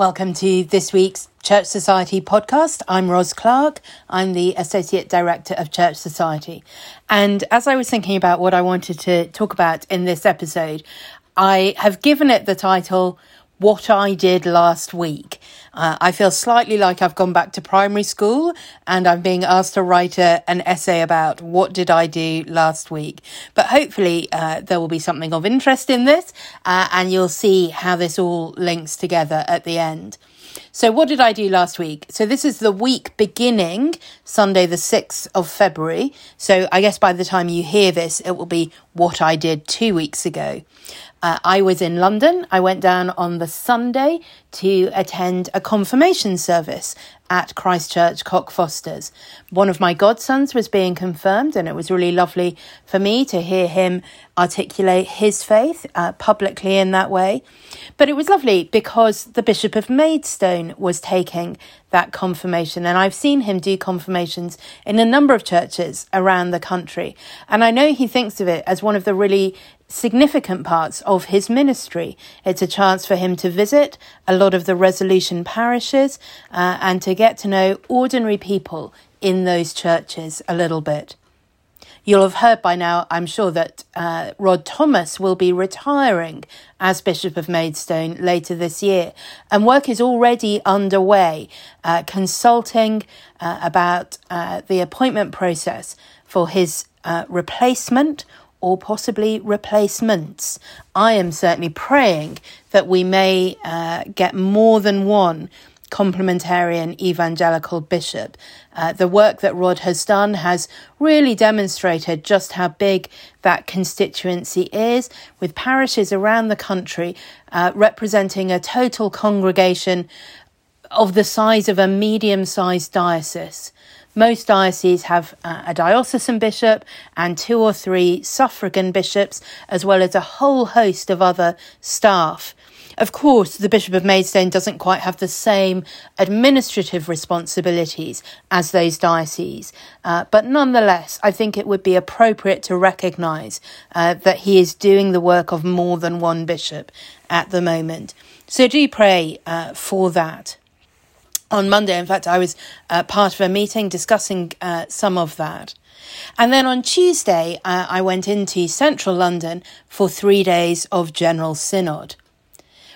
Welcome to this week's Church Society podcast. I'm Ros Clark. I'm the Associate Director of Church Society. And as I was thinking about what I wanted to talk about in this episode, I have given it the title what I did last week. Uh, I feel slightly like I've gone back to primary school and I'm being asked to write a, an essay about what did I do last week. But hopefully uh, there will be something of interest in this uh, and you'll see how this all links together at the end. So, what did I do last week? So, this is the week beginning Sunday, the 6th of February. So, I guess by the time you hear this, it will be what I did two weeks ago. Uh, I was in London. I went down on the Sunday to attend a confirmation service at Christchurch Cockfosters. One of my godsons was being confirmed, and it was really lovely for me to hear him articulate his faith uh, publicly in that way. But it was lovely because the Bishop of Maidstone was taking that confirmation, and I've seen him do confirmations in a number of churches around the country. And I know he thinks of it as one of the really significant parts of his ministry. It's a chance for him to visit a lot of the resolution parishes uh, and to get to know ordinary people in those churches a little bit. You'll have heard by now, I'm sure, that uh, Rod Thomas will be retiring as Bishop of Maidstone later this year, and work is already underway, uh, consulting uh, about uh, the appointment process for his uh, replacement or possibly replacements. I am certainly praying that we may uh, get more than one complementarian evangelical bishop. Uh, the work that Rod has done has really demonstrated just how big that constituency is, with parishes around the country uh, representing a total congregation of the size of a medium sized diocese. Most dioceses have uh, a diocesan bishop and two or three suffragan bishops, as well as a whole host of other staff. Of course, the Bishop of Maidstone doesn't quite have the same administrative responsibilities as those dioceses, uh, but nonetheless, I think it would be appropriate to recognise uh, that he is doing the work of more than one bishop at the moment. So do pray uh, for that on Monday. In fact, I was uh, part of a meeting discussing uh, some of that. And then on Tuesday, uh, I went into central London for three days of General Synod.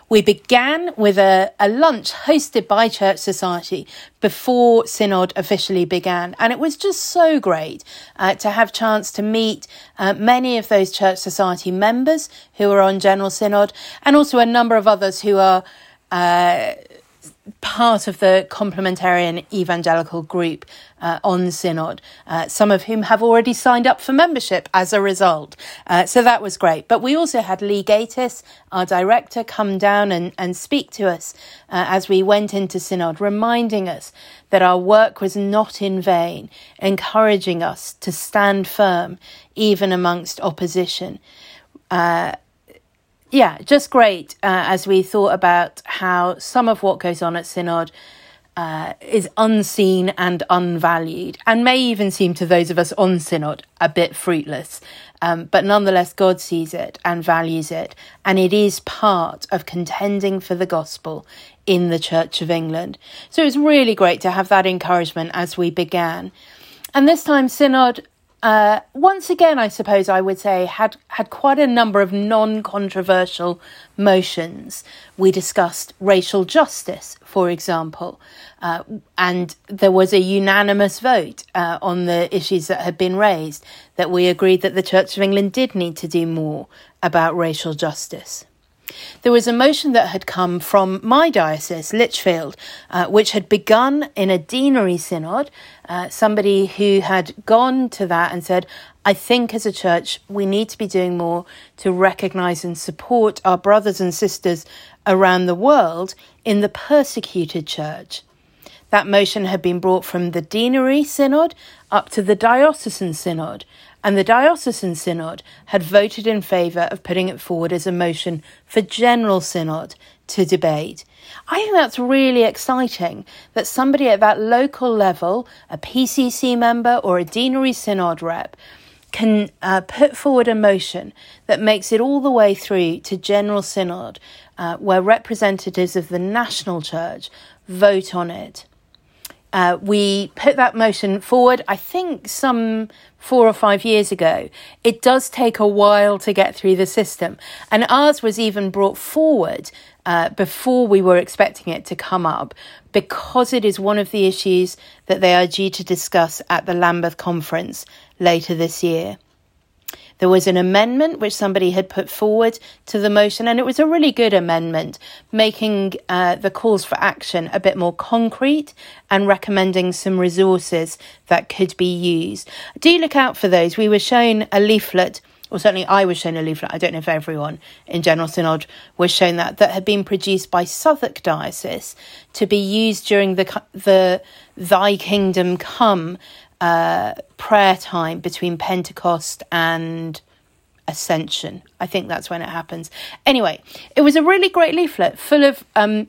We began with a, a lunch hosted by Church Society before Synod officially began. And it was just so great uh, to have chance to meet uh, many of those Church Society members who are on General Synod and also a number of others who are uh, part of the complementarian evangelical group uh, on Synod, uh, some of whom have already signed up for membership as a result. Uh, so that was great. But we also had Lee Gatiss, our director, come down and, and speak to us uh, as we went into Synod, reminding us that our work was not in vain, encouraging us to stand firm even amongst opposition. Uh, yeah, just great uh, as we thought about how some of what goes on at Synod uh, is unseen and unvalued, and may even seem to those of us on Synod a bit fruitless. Um, but nonetheless, God sees it and values it, and it is part of contending for the gospel in the Church of England. So it was really great to have that encouragement as we began. And this time, Synod uh, once again, I suppose I would say had had quite a number of non-controversial motions. We discussed racial justice, for example, uh, and there was a unanimous vote uh, on the issues that had been raised that we agreed that the Church of England did need to do more about racial justice. There was a motion that had come from my diocese, Lichfield, uh, which had begun in a deanery synod. Uh, somebody who had gone to that and said, I think as a church, we need to be doing more to recognise and support our brothers and sisters around the world in the persecuted church. That motion had been brought from the deanery synod up to the diocesan synod, and the diocesan synod had voted in favour of putting it forward as a motion for general synod to debate. I think that's really exciting that somebody at that local level, a PCC member or a deanery synod rep, can uh, put forward a motion that makes it all the way through to General Synod, uh, where representatives of the national church vote on it. Uh, we put that motion forward, I think, some four or five years ago. It does take a while to get through the system. And ours was even brought forward uh, before we were expecting it to come up because it is one of the issues that they are due to discuss at the Lambeth conference later this year. There was an amendment which somebody had put forward to the motion, and it was a really good amendment, making uh, the calls for action a bit more concrete and recommending some resources that could be used. Do look out for those. We were shown a leaflet or certainly I was shown a leaflet, I don't know if everyone in General Synod was shown that, that had been produced by Southwark Diocese to be used during the, the Thy Kingdom Come uh, prayer time between Pentecost and Ascension. I think that's when it happens. Anyway, it was a really great leaflet full of um,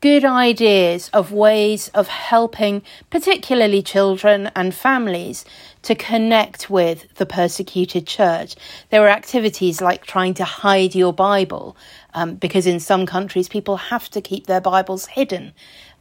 good ideas of ways of helping, particularly children and families, to connect with the persecuted church. There were activities like trying to hide your Bible, um, because in some countries people have to keep their Bibles hidden.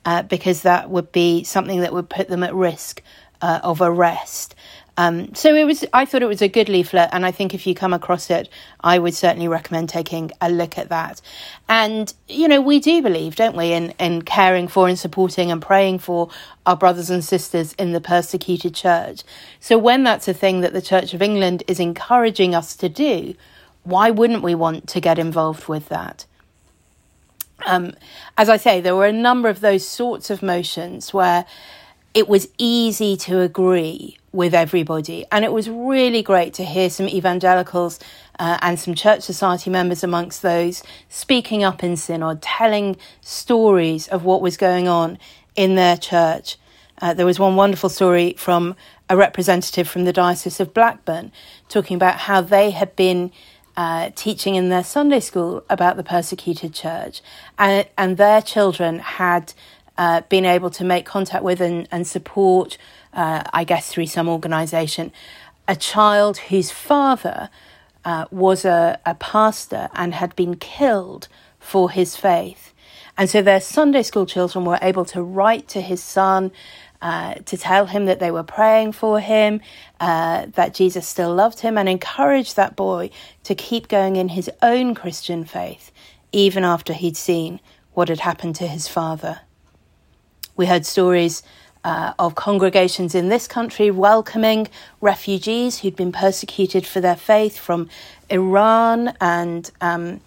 Uh, because that would be something that would put them at risk uh, of arrest. Um, so it was. I thought it was a good leaflet, and I think if you come across it, I would certainly recommend taking a look at that. And you know, we do believe, don't we, in in caring for and supporting and praying for our brothers and sisters in the persecuted church. So when that's a thing that the Church of England is encouraging us to do, why wouldn't we want to get involved with that? Um, as I say, there were a number of those sorts of motions where it was easy to agree with everybody. And it was really great to hear some evangelicals uh, and some church society members amongst those speaking up in synod, telling stories of what was going on in their church. Uh, there was one wonderful story from a representative from the Diocese of Blackburn talking about how they had been uh, teaching in their Sunday school about the persecuted church, and, and their children had uh, been able to make contact with and, and support, uh, I guess, through some organisation, a child whose father uh, was a, a pastor and had been killed for his faith. And so their Sunday school children were able to write to his son uh, to tell him that they were praying for him, uh, that Jesus still loved him, and encourage that boy to keep going in his own Christian faith, even after he'd seen what had happened to his father. We heard stories uh, of congregations in this country welcoming refugees who'd been persecuted for their faith from Iran and um,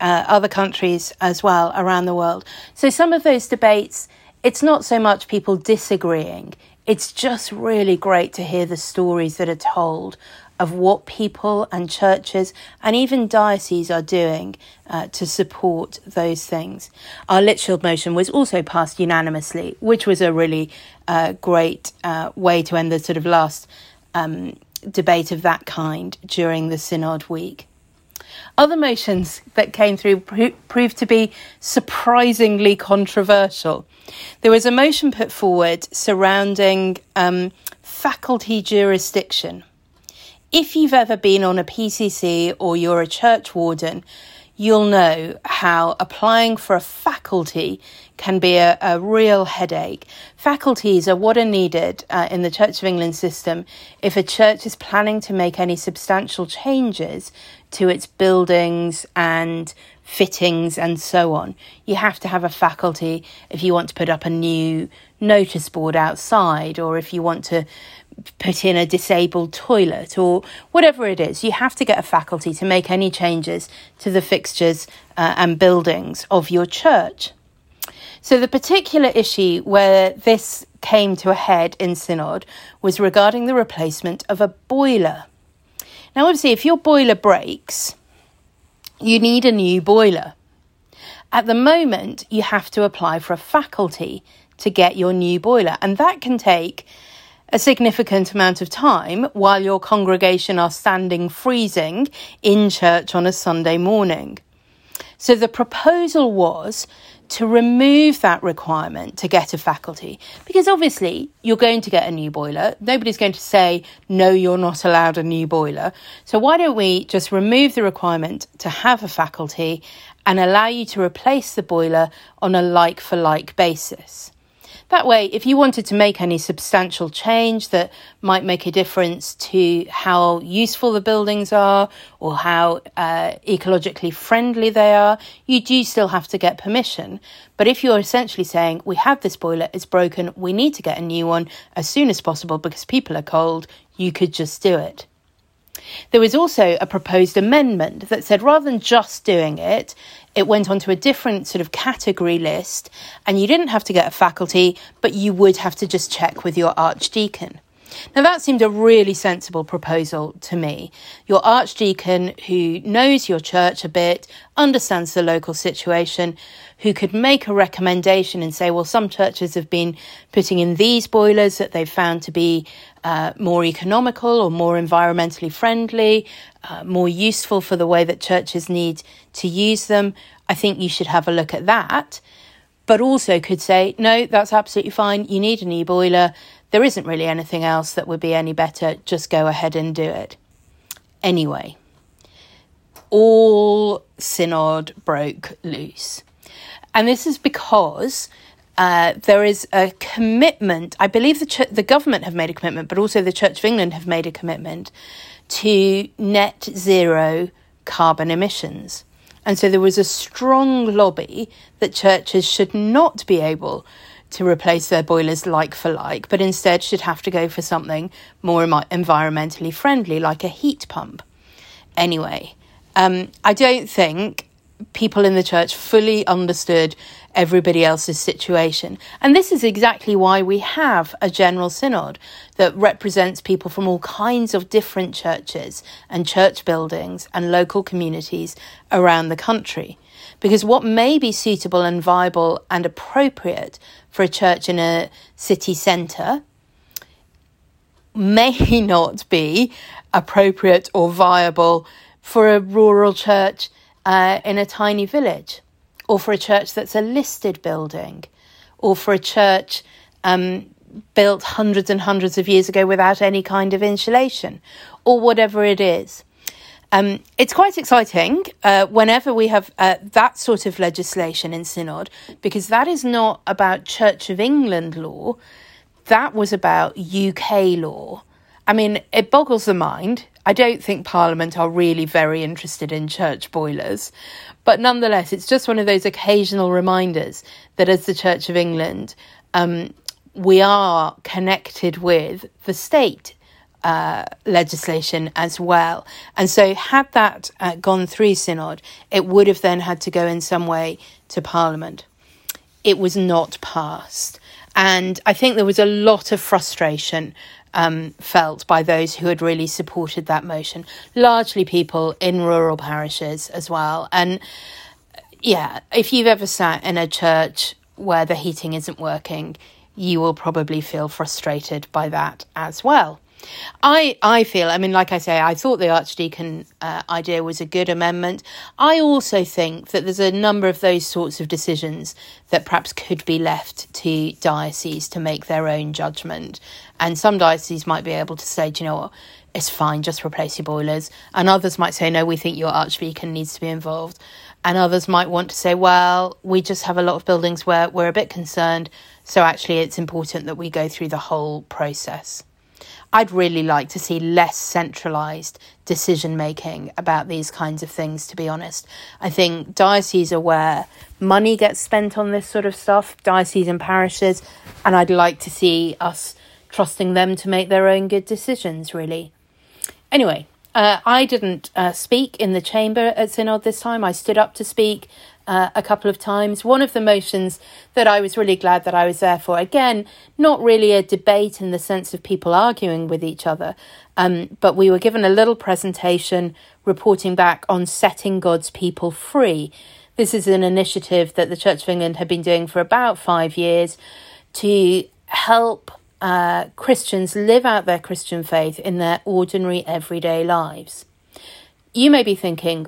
uh, other countries as well around the world. So, some of those debates, it's not so much people disagreeing, it's just really great to hear the stories that are told of what people and churches and even dioceses are doing uh, to support those things. Our Lichfield motion was also passed unanimously, which was a really uh, great uh, way to end the sort of last um, debate of that kind during the Synod week. Other motions that came through pro- proved to be surprisingly controversial. There was a motion put forward surrounding um, faculty jurisdiction. If you've ever been on a PCC or you're a church warden, you'll know how applying for a faculty can be a, a real headache. Faculties are what are needed uh, in the Church of England system if a church is planning to make any substantial changes to its buildings and fittings and so on. You have to have a faculty if you want to put up a new notice board outside or if you want to put in a disabled toilet or whatever it is. You have to get a faculty to make any changes to the fixtures uh, and buildings of your church. So, the particular issue where this came to a head in Synod was regarding the replacement of a boiler. Now, obviously, if your boiler breaks, you need a new boiler. At the moment, you have to apply for a faculty to get your new boiler. And that can take a significant amount of time while your congregation are standing freezing in church on a Sunday morning. So the proposal was to remove that requirement to get a faculty because obviously you're going to get a new boiler. Nobody's going to say, no, you're not allowed a new boiler. So why don't we just remove the requirement to have a faculty and allow you to replace the boiler on a like for like basis? That way, if you wanted to make any substantial change that might make a difference to how useful the buildings are or how uh, ecologically friendly they are, you do still have to get permission. But if you're essentially saying, we have this boiler, it's broken, we need to get a new one as soon as possible because people are cold, you could just do it. There was also a proposed amendment that said rather than just doing it, it went onto a different sort of category list, and you didn't have to get a faculty, but you would have to just check with your archdeacon. Now, that seemed a really sensible proposal to me. Your archdeacon, who knows your church a bit, understands the local situation, who could make a recommendation and say, well, some churches have been putting in these boilers that they've found to be uh, more economical or more environmentally friendly, uh, more useful for the way that churches need to use them. I think you should have a look at that. But also could say, no, that's absolutely fine. You need an e boiler. There isn't really anything else that would be any better. Just go ahead and do it. Anyway, all synod broke loose. And this is because uh, there is a commitment. I believe the ch- the government have made a commitment, but also the Church of England have made a commitment to net zero carbon emissions. And so there was a strong lobby that churches should not be able to replace their boilers like for like, but instead should have to go for something more environmentally friendly, like a heat pump. Anyway, um, I don't think people in the church fully understood everybody else's situation. And this is exactly why we have a general synod that represents people from all kinds of different churches and church buildings and local communities around the country. Because what may be suitable and viable and appropriate for a church in a city centre may not be appropriate or viable for a rural church uh, in a tiny village, or for a church that's a listed building, or for a church um, built hundreds and hundreds of years ago without any kind of insulation, or whatever it is. Um, it's quite exciting uh, whenever we have uh, that sort of legislation in Synod, because that is not about Church of England law, that was about UK law. I mean, it boggles the mind. I don't think Parliament are really very interested in church boilers, but nonetheless, it's just one of those occasional reminders that as the Church of England, um, we are connected with the state uh, legislation as well. And so, had that uh, gone through Synod, it would have then had to go in some way to Parliament. It was not passed. And I think there was a lot of frustration um, felt by those who had really supported that motion, largely people in rural parishes as well. And yeah, if you've ever sat in a church where the heating isn't working, you will probably feel frustrated by that as well. I I feel, I mean, like I say, I thought the Archdeacon uh, idea was a good amendment. I also think that there's a number of those sorts of decisions that perhaps could be left to dioceses to make their own judgment. And some dioceses might be able to say, do you know what, it's fine, just replace your boilers. And others might say, no, we think your Archdeacon needs to be involved. And others might want to say, well, we just have a lot of buildings where we're a bit concerned. So actually, it's important that we go through the whole process. I'd really like to see less centralised decision making about these kinds of things, to be honest. I think dioceses are where money gets spent on this sort of stuff, dioceses and parishes, and I'd like to see us trusting them to make their own good decisions, really. Anyway, uh, I didn't uh, speak in the chamber at Synod this time. I stood up to speak uh, a couple of times. One of the motions that I was really glad that I was there for, again, not really a debate in the sense of people arguing with each other, um, but we were given a little presentation reporting back on setting God's people free. This is an initiative that the Church of England had been doing for about five years to help uh, Christians live out their Christian faith in their ordinary everyday lives. You may be thinking,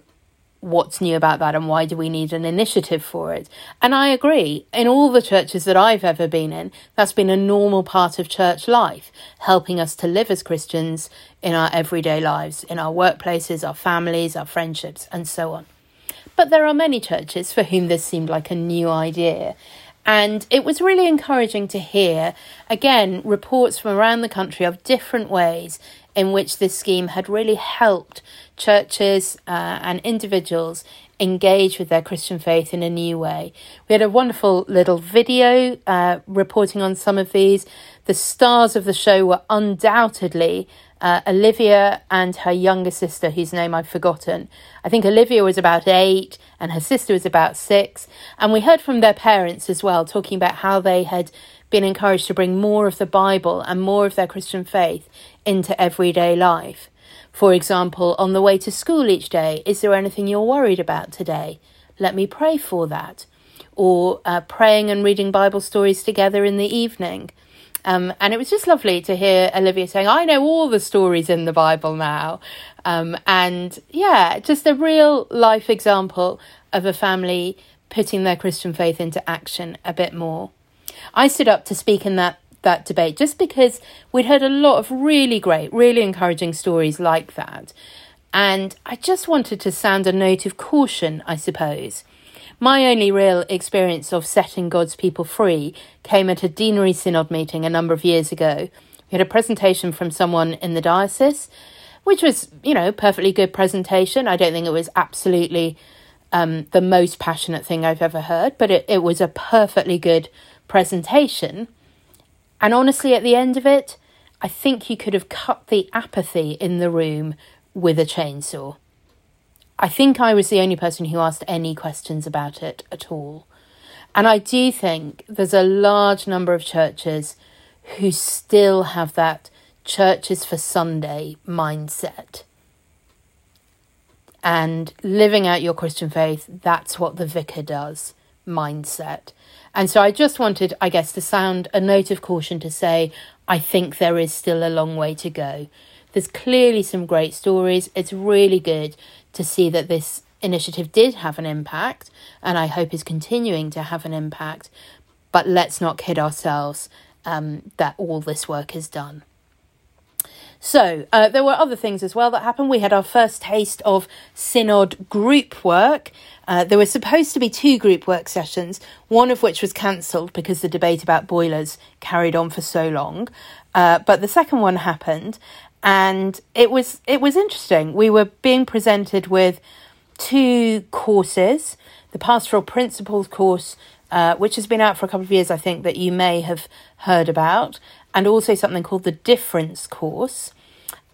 what's new about that and why do we need an initiative for it? And I agree. In all the churches that I've ever been in, that's been a normal part of church life, helping us to live as Christians in our everyday lives, in our workplaces, our families, our friendships, and so on. But there are many churches for whom this seemed like a new idea. And it was really encouraging to hear, again, reports from around the country of different ways in which this scheme had really helped churches uh, and individuals engage with their Christian faith in a new way. We had a wonderful little video uh, reporting on some of these. The stars of the show were undoubtedly uh, Olivia and her younger sister, whose name I've forgotten. I think Olivia was about eight and her sister was about six. And we heard from their parents as well, talking about how they had been encouraged to bring more of the Bible and more of their Christian faith into everyday life. For example, on the way to school each day, is there anything you're worried about today? Let me pray for that. Or uh, praying and reading Bible stories together in the evening. Um, and it was just lovely to hear Olivia saying, I know all the stories in the Bible now. Um, and yeah, just a real life example of a family putting their Christian faith into action a bit more. I stood up to speak in that that debate just because we'd heard a lot of really great, really encouraging stories like that. And I just wanted to sound a note of caution, I suppose. My only real experience of setting God's people free came at a deanery synod meeting a number of years ago. We had a presentation from someone in the diocese, which was, you know, perfectly good presentation. I don't think it was absolutely um, the most passionate thing I've ever heard, but it, it was a perfectly good presentation. And honestly, at the end of it, I think you could have cut the apathy in the room with a chainsaw. I think I was the only person who asked any questions about it at all. And I do think there's a large number of churches who still have that churches for Sunday mindset. And living out your Christian faith, that's what the vicar does mindset. And so I just wanted, I guess, to sound a note of caution to say, I think there is still a long way to go. There's clearly some great stories. It's really good to see that this initiative did have an impact, and I hope is continuing to have an impact. But let's not kid ourselves um, that all this work is done. So, uh, there were other things as well that happened. We had our first taste of Synod group work. Uh, there were supposed to be two group work sessions, one of which was cancelled because the debate about boilers carried on for so long. Uh, but the second one happened, and it was it was interesting. We were being presented with two courses: the Pastoral Principles course, uh, which has been out for a couple of years, I think that you may have heard about, and also something called the Difference course.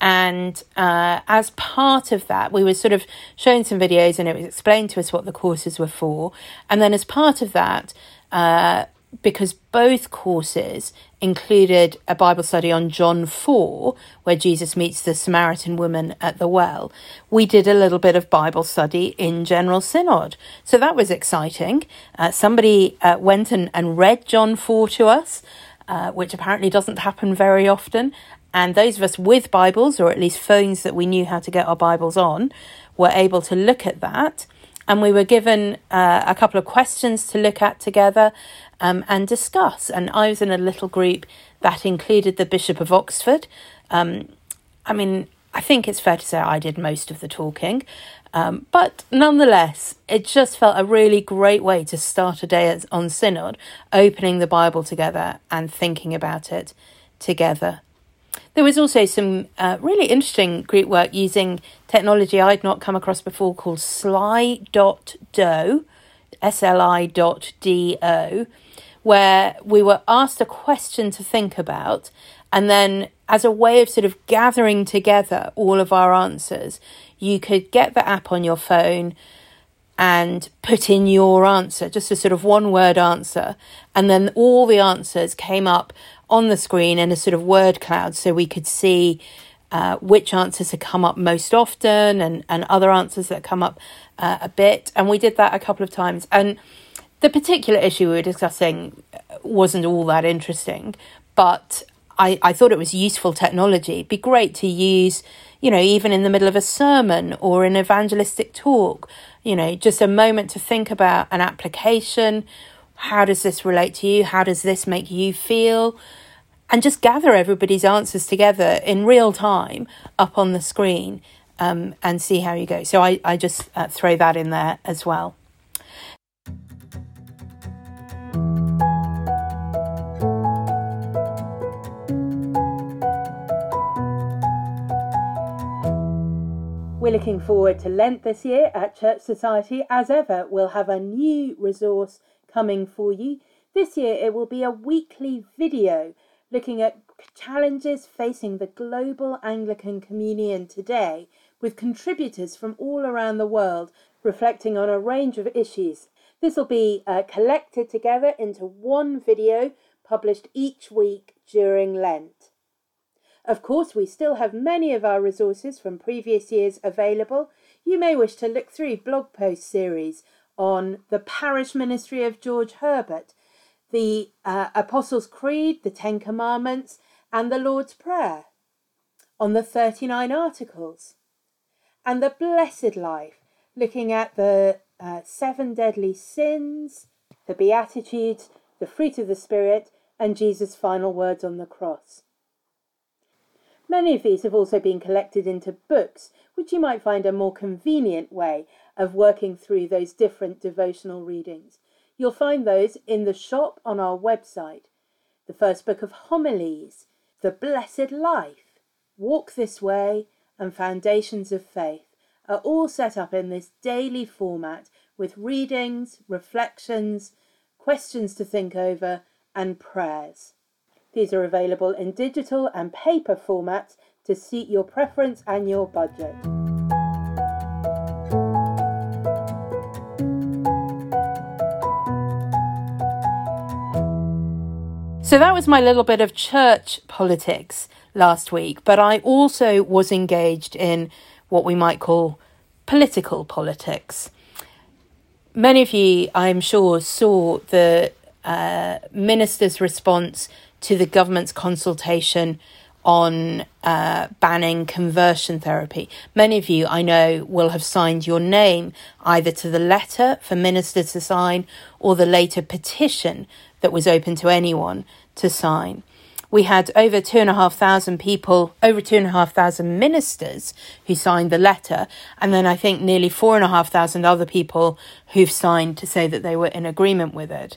And uh, as part of that, we were sort of showing some videos, and it was explained to us what the courses were for. And then, as part of that, uh, because both courses included a Bible study on John 4, where Jesus meets the Samaritan woman at the well, we did a little bit of Bible study in General Synod. So that was exciting. Uh, somebody uh, went and, and read John 4 to us, uh, which apparently doesn't happen very often. And those of us with Bibles, or at least phones that we knew how to get our Bibles on, were able to look at that. And we were given uh, a couple of questions to look at together um, and discuss. And I was in a little group that included the Bishop of Oxford. Um, I mean, I think it's fair to say I did most of the talking. Um, but nonetheless, it just felt a really great way to start a day on Synod, opening the Bible together and thinking about it together. There was also some uh, really interesting group work using technology I'd not come across before called Sli.do, S-L-I.do, where we were asked a question to think about, and then as a way of sort of gathering together all of our answers, you could get the app on your phone and put in your answer, just a sort of one word answer, and then all the answers came up on the screen in a sort of word cloud so we could see uh, which answers had come up most often and, and other answers that come up uh, a bit. And we did that a couple of times. And the particular issue we were discussing wasn't all that interesting, but I, I thought it was useful technology. It'd be great to use, you know, even in the middle of a sermon or an evangelistic talk, you know, just a moment to think about an application. How does this relate to you? How does this make you feel? And just gather everybody's answers together in real time up on the screen um, and see how you go. So I, I just uh, throw that in there as well. We're looking forward to Lent this year at Church Society. As ever, we'll have a new resource coming for you. This year, it will be a weekly video looking at challenges facing the global Anglican communion today, with contributors from all around the world reflecting on a range of issues. This will be uh, collected together into one video published each week during Lent. Of course, we still have many of our resources from previous years available. You may wish to look through blog post series on the parish ministry of George Herbert, the uh, Apostles' Creed, the Ten Commandments, and the Lord's Prayer, on the 39 Articles, and the Blessed Life, looking at the uh, seven deadly sins, the Beatitudes, the fruit of the Spirit, and Jesus' final words on the cross. Many of these have also been collected into books, which you might find a more convenient way of working through those different devotional readings. You'll find those in the shop on our website. The first book of homilies, The Blessed Life, Walk This Way, and Foundations of Faith are all set up in this daily format with readings, reflections, questions to think over, and prayers. These are available in digital and paper formats to suit your preference and your budget. So that was my little bit of church politics last week, but I also was engaged in what we might call political politics. Many of you, I'm sure, saw the uh, minister's response to the government's consultation on uh, banning conversion therapy. Many of you, I know, will have signed your name either to the letter for ministers to sign or the later petition that was open to anyone to sign. We had over two and a half thousand people, over two and a half thousand ministers who signed the letter, and then I think nearly four and a half thousand other people who've signed to say that they were in agreement with it.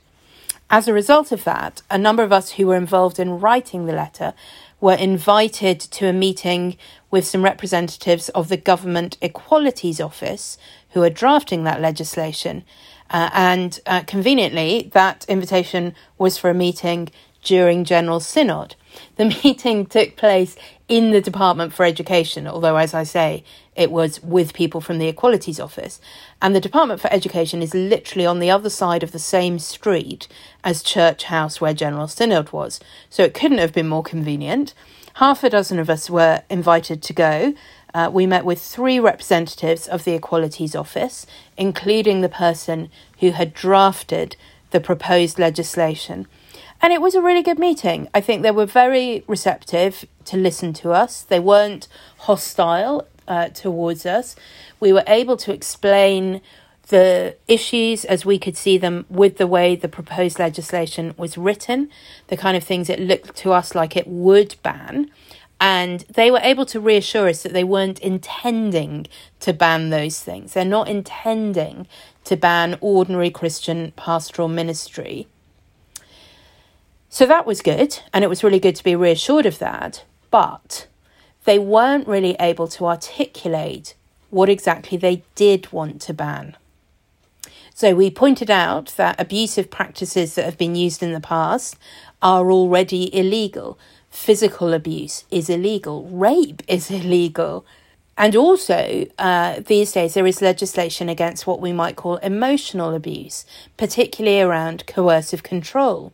As a result of that, a number of us who were involved in writing the letter were invited to a meeting with some representatives of the Government Equalities Office who are drafting that legislation. Uh, and uh, conveniently, that invitation was for a meeting during General Synod. The meeting took place in the Department for Education, although, as I say, it was with people from the Equalities Office. And the Department for Education is literally on the other side of the same street as Church House, where General Synod was. So it couldn't have been more convenient. Half a dozen of us were invited to go. Uh, we met with three representatives of the Equalities Office, including the person who had drafted the proposed legislation. And it was a really good meeting. I think they were very receptive to listen to us. They weren't hostile uh, towards us. We were able to explain the issues as we could see them with the way the proposed legislation was written, the kind of things it looked to us like it would ban. And they were able to reassure us that they weren't intending to ban those things. They're not intending to ban ordinary Christian pastoral ministry. So that was good, and it was really good to be reassured of that. But they weren't really able to articulate what exactly they did want to ban. So we pointed out that abusive practices that have been used in the past are already illegal. Physical abuse is illegal, rape is illegal. And also, uh, these days, there is legislation against what we might call emotional abuse, particularly around coercive control.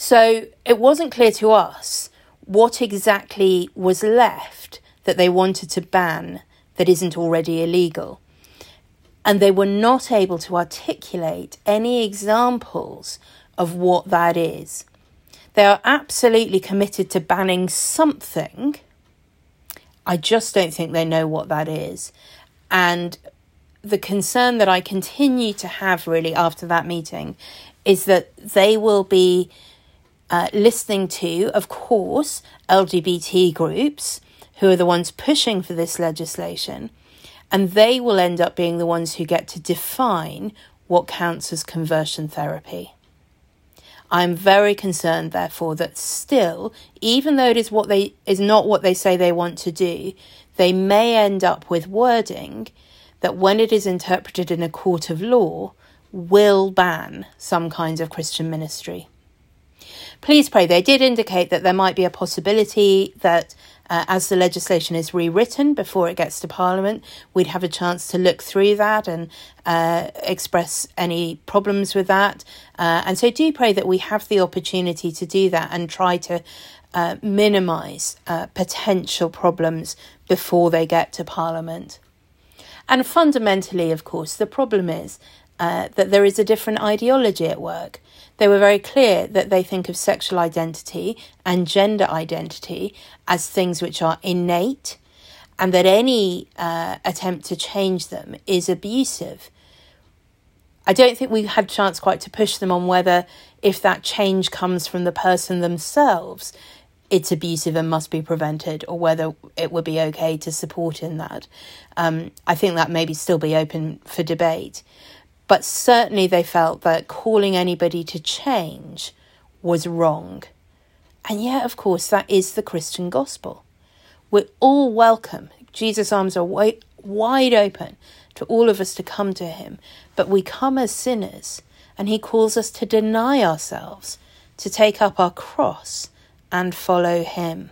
So it wasn't clear to us what exactly was left that they wanted to ban that isn't already illegal. And they were not able to articulate any examples of what that is. They are absolutely committed to banning something. I just don't think they know what that is. And the concern that I continue to have really after that meeting is that they will be uh, listening to, of course, LGBT groups who are the ones pushing for this legislation, and they will end up being the ones who get to define what counts as conversion therapy. I'm very concerned, therefore, that still, even though it is what they is not what they say they want to do, they may end up with wording that when it is interpreted in a court of law, will ban some kinds of Christian ministry. Please pray. They did indicate that there might be a possibility that uh, as the legislation is rewritten before it gets to Parliament, we'd have a chance to look through that and uh, express any problems with that. Uh, and so do pray that we have the opportunity to do that and try to uh, minimise uh, potential problems before they get to Parliament. And fundamentally, of course, the problem is uh, that there is a different ideology at work. They were very clear that they think of sexual identity and gender identity as things which are innate and that any uh, attempt to change them is abusive. I don't think we had a chance quite to push them on whether, if that change comes from the person themselves, it's abusive and must be prevented, or whether it would be okay to support in that. Um, I think that maybe still be open for debate. But certainly they felt that calling anybody to change was wrong. And yet, of course, that is the Christian gospel. We're all welcome. Jesus' arms are wide, open to all of us to come to him. But we come as sinners, and he calls us to deny ourselves, to take up our cross and follow him.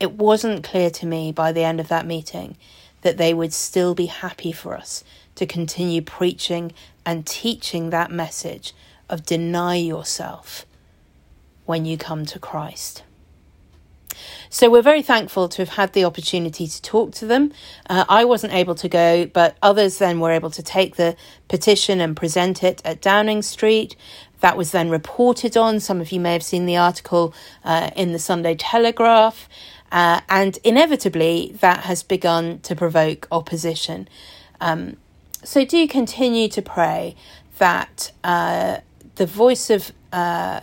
It wasn't clear to me by the end of that meeting that they would still be happy for us to continue preaching and teaching that message of deny yourself when you come to Christ. So we're very thankful to have had the opportunity to talk to them. Uh, I wasn't able to go, but others then were able to take the petition and present it at Downing Street. That was then reported on. Some of you may have seen the article uh, in the Sunday Telegraph. Uh, and inevitably, that has begun to provoke opposition. Um, so do continue to pray that uh, the voice of uh,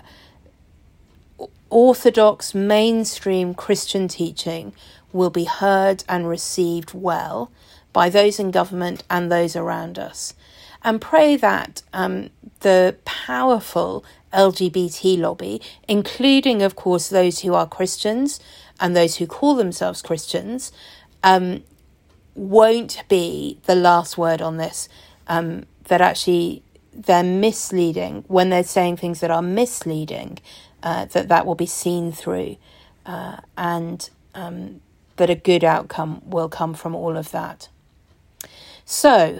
orthodox mainstream Christian teaching will be heard and received well by those in government and those around us. And pray that um, the powerful LGBT lobby, including, of course, those who are Christians and those who call themselves Christians, um, won't be the last word on this. Um, that actually they're misleading when they're saying things that are misleading. Uh, that that will be seen through, uh, and um, that a good outcome will come from all of that. So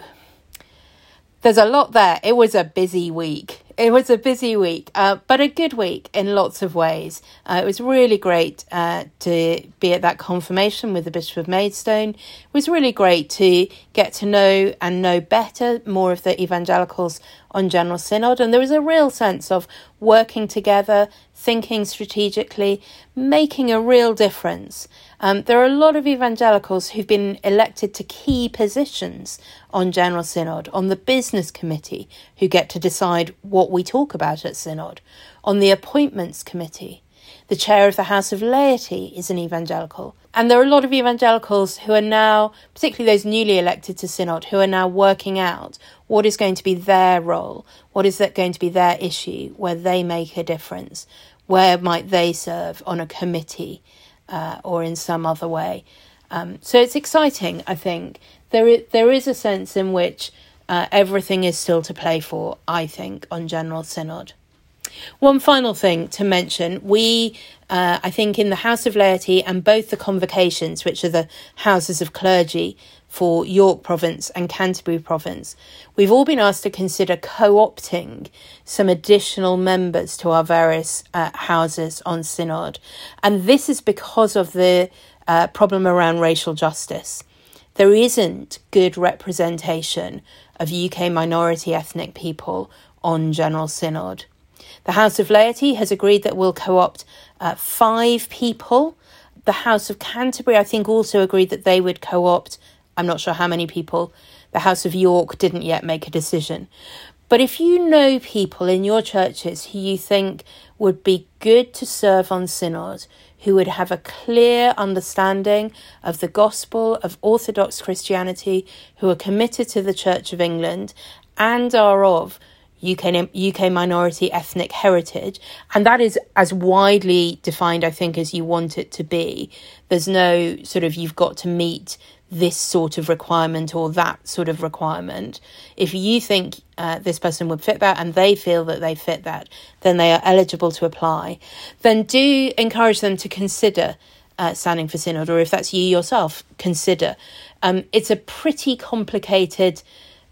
there's a lot there. It was a busy week. It was a busy week, uh, but a good week in lots of ways. Uh, it was really great uh, to be at that confirmation with the Bishop of Maidstone. It was really great to get to know and know better more of the evangelicals on General Synod. And there was a real sense of working together, thinking strategically, making a real difference. Um, there are a lot of evangelicals who've been elected to key positions on General Synod, on the business committee, who get to decide what we talk about at Synod, on the appointments committee. The chair of the House of Laity is an evangelical. And there are a lot of evangelicals who are now, particularly those newly elected to Synod, who are now working out what is going to be their role, what is that going to be their issue, where they make a difference, where might they serve on a committee uh, or in some other way. Um, so it's exciting, I think. There is, there is a sense in which uh, everything is still to play for, I think, on General Synod. One final thing to mention we, uh, I think, in the House of Laity and both the convocations, which are the houses of clergy for York Province and Canterbury Province, we've all been asked to consider co opting some additional members to our various uh, houses on Synod. And this is because of the uh, problem around racial justice. there isn't good representation of UK minority ethnic people on General Synod. The House of Laity has agreed that we'll co opt uh, five people. The House of Canterbury, I think, also agreed that they would co opt, I'm not sure how many people. The House of York didn't yet make a decision. But if you know people in your churches who you think would be good to serve on synod, who would have a clear understanding of the gospel of Orthodox Christianity, who are committed to the Church of England and are of UK, UK minority ethnic heritage, and that is as widely defined, I think, as you want it to be. There's no sort of you've got to meet this sort of requirement or that sort of requirement. If you think uh, this person would fit that and they feel that they fit that, then they are eligible to apply. Then do encourage them to consider uh, standing for synod, or if that's you yourself, consider. Um, it's a pretty complicated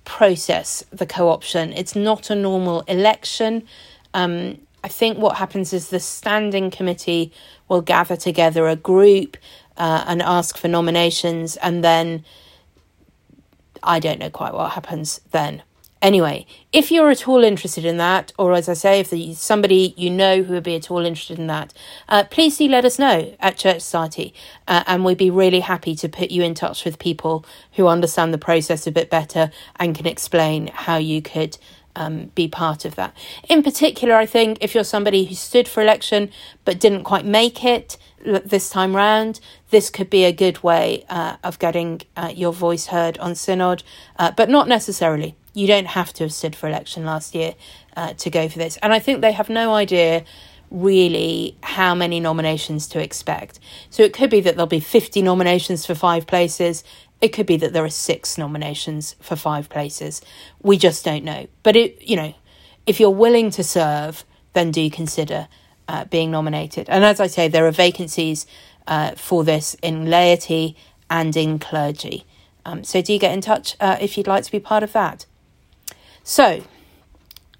process, the co option. It's not a normal election. Um, I think what happens is the standing committee will gather together a group uh, and ask for nominations, and then I don't know quite what happens then. Anyway, if you're at all interested in that, or as I say, if there's somebody you know who would be at all interested in that, uh, please do let us know at Church Society, uh, and we'd be really happy to put you in touch with people who understand the process a bit better and can explain how you could um, be part of that. In particular, I think if you're somebody who stood for election but didn't quite make it, this time round, this could be a good way uh, of getting uh, your voice heard on Synod, uh, but not necessarily. You don't have to have stood for election last year uh, to go for this. And I think they have no idea really how many nominations to expect. So it could be that there'll be 50 nominations for five places. It could be that there are six nominations for five places. We just don't know. But it, you know, if you're willing to serve, then do consider uh, being nominated. And as I say, there are vacancies uh, for this in laity and in clergy. Um, so do get in touch uh, if you'd like to be part of that. So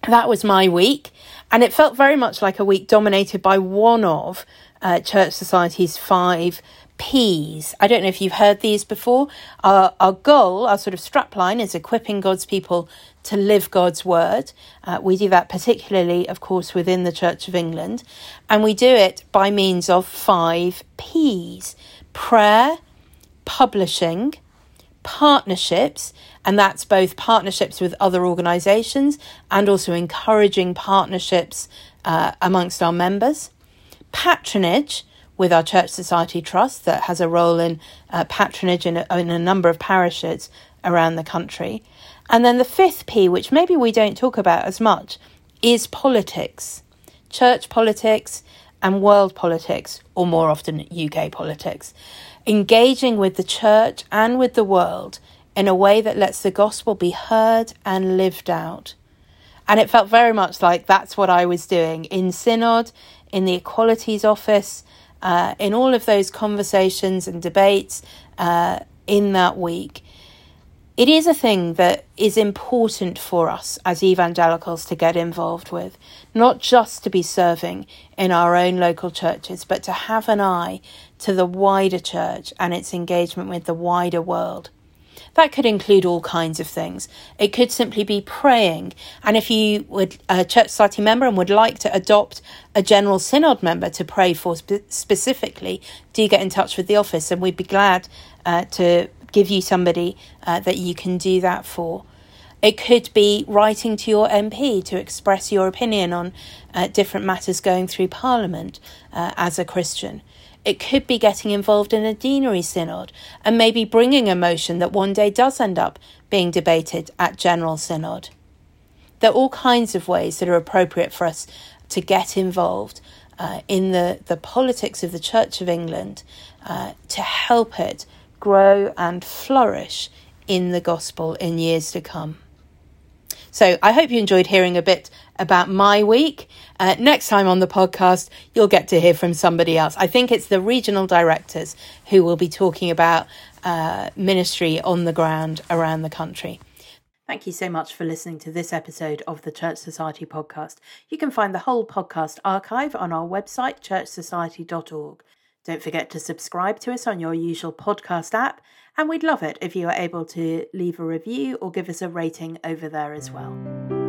that was my week, and it felt very much like a week dominated by one of uh, Church Society's five P's. I don't know if you've heard these before. Our, our goal, our sort of strapline, is equipping God's people to live God's word. Uh, we do that particularly, of course, within the Church of England, and we do it by means of five P's. Prayer, publishing, partnerships, and that's both partnerships with other organisations and also encouraging partnerships uh, amongst our members, patronage with our Church Society Trust that has a role in uh, patronage in a, in a number of parishes around the country. And then the fifth P, which maybe we don't talk about as much, is politics, church politics and world politics, or more often UK politics. Engaging with the church and with the world in a way that lets the gospel be heard and lived out. And it felt very much like that's what I was doing in Synod, in the Equalities Office, uh, in all of those conversations and debates uh, in that week. It is a thing that is important for us as evangelicals to get involved with, not just to be serving in our own local churches, but to have an eye to the wider church and its engagement with the wider world. That could include all kinds of things. It could simply be praying. And if you would a church society member and would like to adopt a general synod member to pray for spe- specifically, do get in touch with the office, and we'd be glad uh, to give you somebody uh, that you can do that for. It could be writing to your MP to express your opinion on uh, different matters going through Parliament uh, as a Christian. It could be getting involved in a deanery synod and maybe bringing a motion that one day does end up being debated at General Synod. There are all kinds of ways that are appropriate for us to get involved uh, in the, the politics of the Church of England uh, to help it grow and flourish in the gospel in years to come. So I hope you enjoyed hearing a bit about my week. Uh, next time on the podcast, you'll get to hear from somebody else. I think it's the regional directors who will be talking about uh, ministry on the ground around the country. Thank you so much for listening to this episode of the Church Society podcast. You can find the whole podcast archive on our website, churchsociety.org. Don't forget to subscribe to us on your usual podcast app, and we'd love it if you are able to leave a review or give us a rating over there as well.